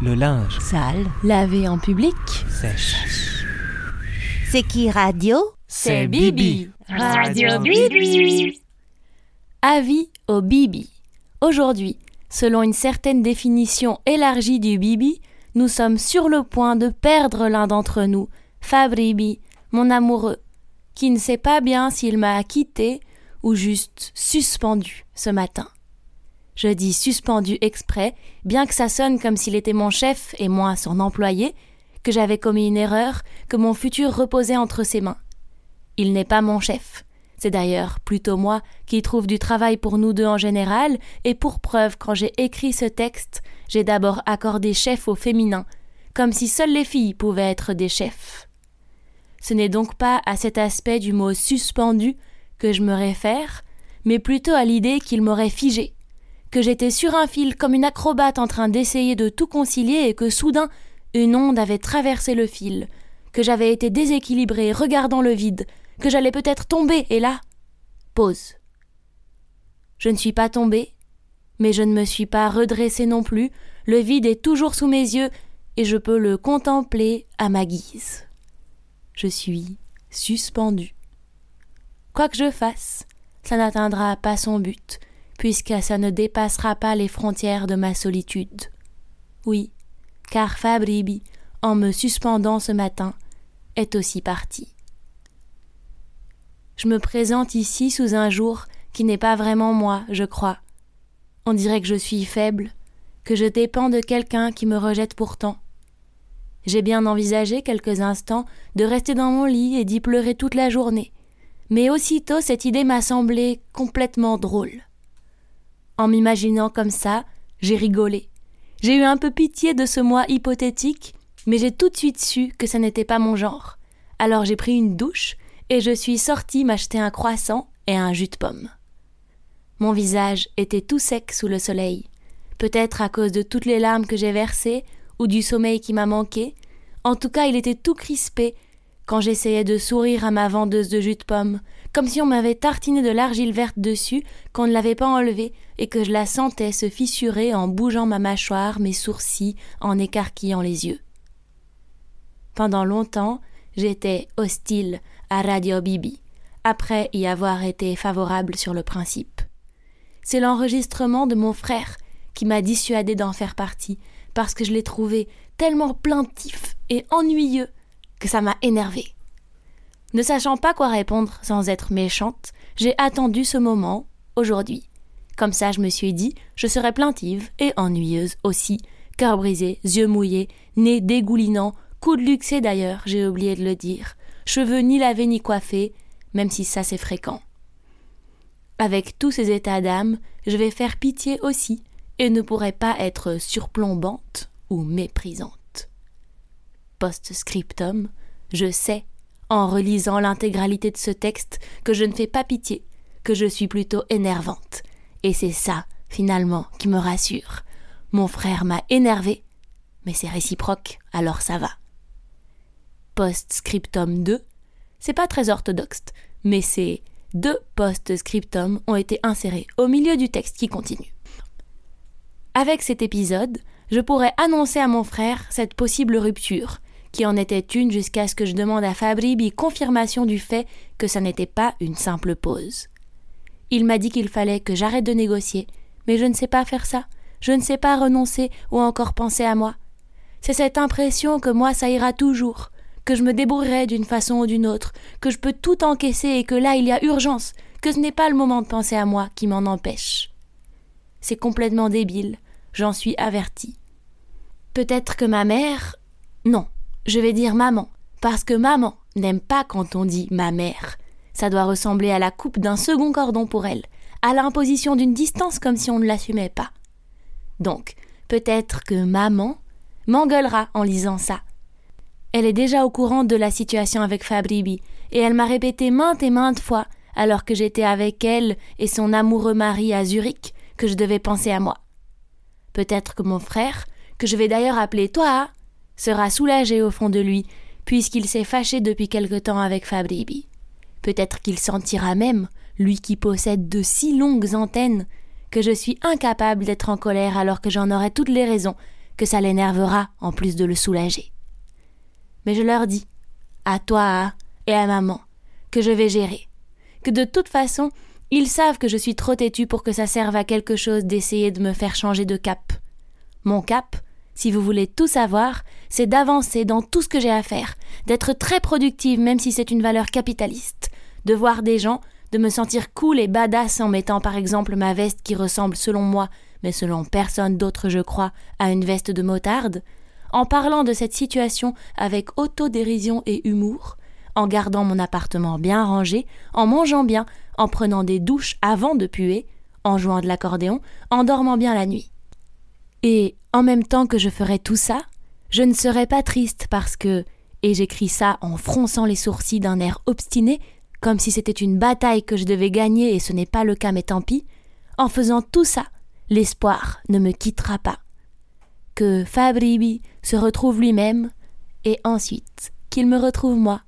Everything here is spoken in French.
Le linge. Sale. Lavé en public. Sèche. C'est qui radio? C'est Bibi. Radio Bibi. Avis au Bibi. Aujourd'hui, selon une certaine définition élargie du Bibi, nous sommes sur le point de perdre l'un d'entre nous, Fabribi, mon amoureux, qui ne sait pas bien s'il m'a quitté ou juste suspendu ce matin. Je dis suspendu exprès, bien que ça sonne comme s'il était mon chef et moi son employé, que j'avais commis une erreur, que mon futur reposait entre ses mains. Il n'est pas mon chef. C'est d'ailleurs plutôt moi qui trouve du travail pour nous deux en général, et pour preuve, quand j'ai écrit ce texte, j'ai d'abord accordé chef au féminin, comme si seules les filles pouvaient être des chefs. Ce n'est donc pas à cet aspect du mot suspendu que je me réfère, mais plutôt à l'idée qu'il m'aurait figé, que j'étais sur un fil comme une acrobate en train d'essayer de tout concilier et que soudain une onde avait traversé le fil, que j'avais été déséquilibré regardant le vide, que j'allais peut-être tomber, et là. Pause. Je ne suis pas tombé, mais je ne me suis pas redressé non plus, le vide est toujours sous mes yeux, et je peux le contempler à ma guise. Je suis suspendu. Quoi que je fasse, ça n'atteindra pas son but, puisque ça ne dépassera pas les frontières de ma solitude. Oui, car Fabribi, en me suspendant ce matin, est aussi parti. Je me présente ici sous un jour qui n'est pas vraiment moi, je crois. On dirait que je suis faible, que je dépends de quelqu'un qui me rejette pourtant. J'ai bien envisagé quelques instants de rester dans mon lit et d'y pleurer toute la journée, mais aussitôt cette idée m'a semblé complètement drôle. En m'imaginant comme ça, j'ai rigolé. J'ai eu un peu pitié de ce moi hypothétique, mais j'ai tout de suite su que ça n'était pas mon genre. Alors j'ai pris une douche et je suis sortie m'acheter un croissant et un jus de pomme. Mon visage était tout sec sous le soleil, peut-être à cause de toutes les larmes que j'ai versées ou du sommeil qui m'a manqué. En tout cas, il était tout crispé quand j'essayais de sourire à ma vendeuse de jus de pomme, comme si on m'avait tartiné de l'argile verte dessus, qu'on ne l'avait pas enlevée, et que je la sentais se fissurer en bougeant ma mâchoire, mes sourcils, en écarquillant les yeux. Pendant longtemps, j'étais hostile à Radio Bibi, après y avoir été favorable sur le principe. C'est l'enregistrement de mon frère qui m'a dissuadé d'en faire partie, parce que je l'ai trouvé tellement plaintif et ennuyeux que ça m'a énervé. Ne sachant pas quoi répondre sans être méchante, j'ai attendu ce moment, aujourd'hui. Comme ça, je me suis dit, je serais plaintive et ennuyeuse aussi, cœur brisé, yeux mouillés, nez dégoulinant, coude luxé d'ailleurs, j'ai oublié de le dire, cheveux ni lavés ni coiffés, même si ça c'est fréquent. Avec tous ces états d'âme, je vais faire pitié aussi, et ne pourrai pas être surplombante ou méprisante. Post-scriptum, je sais, en relisant l'intégralité de ce texte, que je ne fais pas pitié, que je suis plutôt énervante. Et c'est ça, finalement, qui me rassure. Mon frère m'a énervé, mais c'est réciproque, alors ça va. Post-scriptum 2, c'est pas très orthodoxe, mais ces deux post-scriptum ont été insérés au milieu du texte qui continue. Avec cet épisode, je pourrais annoncer à mon frère cette possible rupture, qui en était une jusqu'à ce que je demande à Fabribi confirmation du fait que ça n'était pas une simple pause. Il m'a dit qu'il fallait que j'arrête de négocier, mais je ne sais pas faire ça, je ne sais pas renoncer ou encore penser à moi. C'est cette impression que moi ça ira toujours, que je me débrouillerai d'une façon ou d'une autre, que je peux tout encaisser et que là il y a urgence, que ce n'est pas le moment de penser à moi qui m'en empêche. C'est complètement débile, j'en suis averti. Peut-être que ma mère. Non, je vais dire maman, parce que maman n'aime pas quand on dit ma mère. Ça doit ressembler à la coupe d'un second cordon pour elle, à l'imposition d'une distance comme si on ne l'assumait pas. Donc, peut-être que maman m'engueulera en lisant ça. Elle est déjà au courant de la situation avec Fabribi, et elle m'a répété maintes et maintes fois, alors que j'étais avec elle et son amoureux mari à Zurich, que je devais penser à moi. Peut-être que mon frère, que je vais d'ailleurs appeler toi, sera soulagé au fond de lui, puisqu'il s'est fâché depuis quelque temps avec Fabribi. Peut-être qu'il sentira même, lui qui possède de si longues antennes, que je suis incapable d'être en colère alors que j'en aurais toutes les raisons, que ça l'énervera en plus de le soulager. Mais je leur dis, à toi et à maman, que je vais gérer, que de toute façon, ils savent que je suis trop têtue pour que ça serve à quelque chose d'essayer de me faire changer de cap. Mon cap, si vous voulez tout savoir, c'est d'avancer dans tout ce que j'ai à faire, d'être très productive même si c'est une valeur capitaliste, de voir des gens, de me sentir cool et badass en mettant par exemple ma veste qui ressemble selon moi, mais selon personne d'autre je crois, à une veste de motarde, en parlant de cette situation avec autodérision et humour, en gardant mon appartement bien rangé, en mangeant bien, en prenant des douches avant de puer, en jouant de l'accordéon, en dormant bien la nuit. Et en même temps que je ferais tout ça, je ne serais pas triste parce que, et j'écris ça en fronçant les sourcils d'un air obstiné, comme si c'était une bataille que je devais gagner et ce n'est pas le cas mais tant pis, en faisant tout ça, l'espoir ne me quittera pas. Que Fabribi se retrouve lui-même et ensuite qu'il me retrouve moi.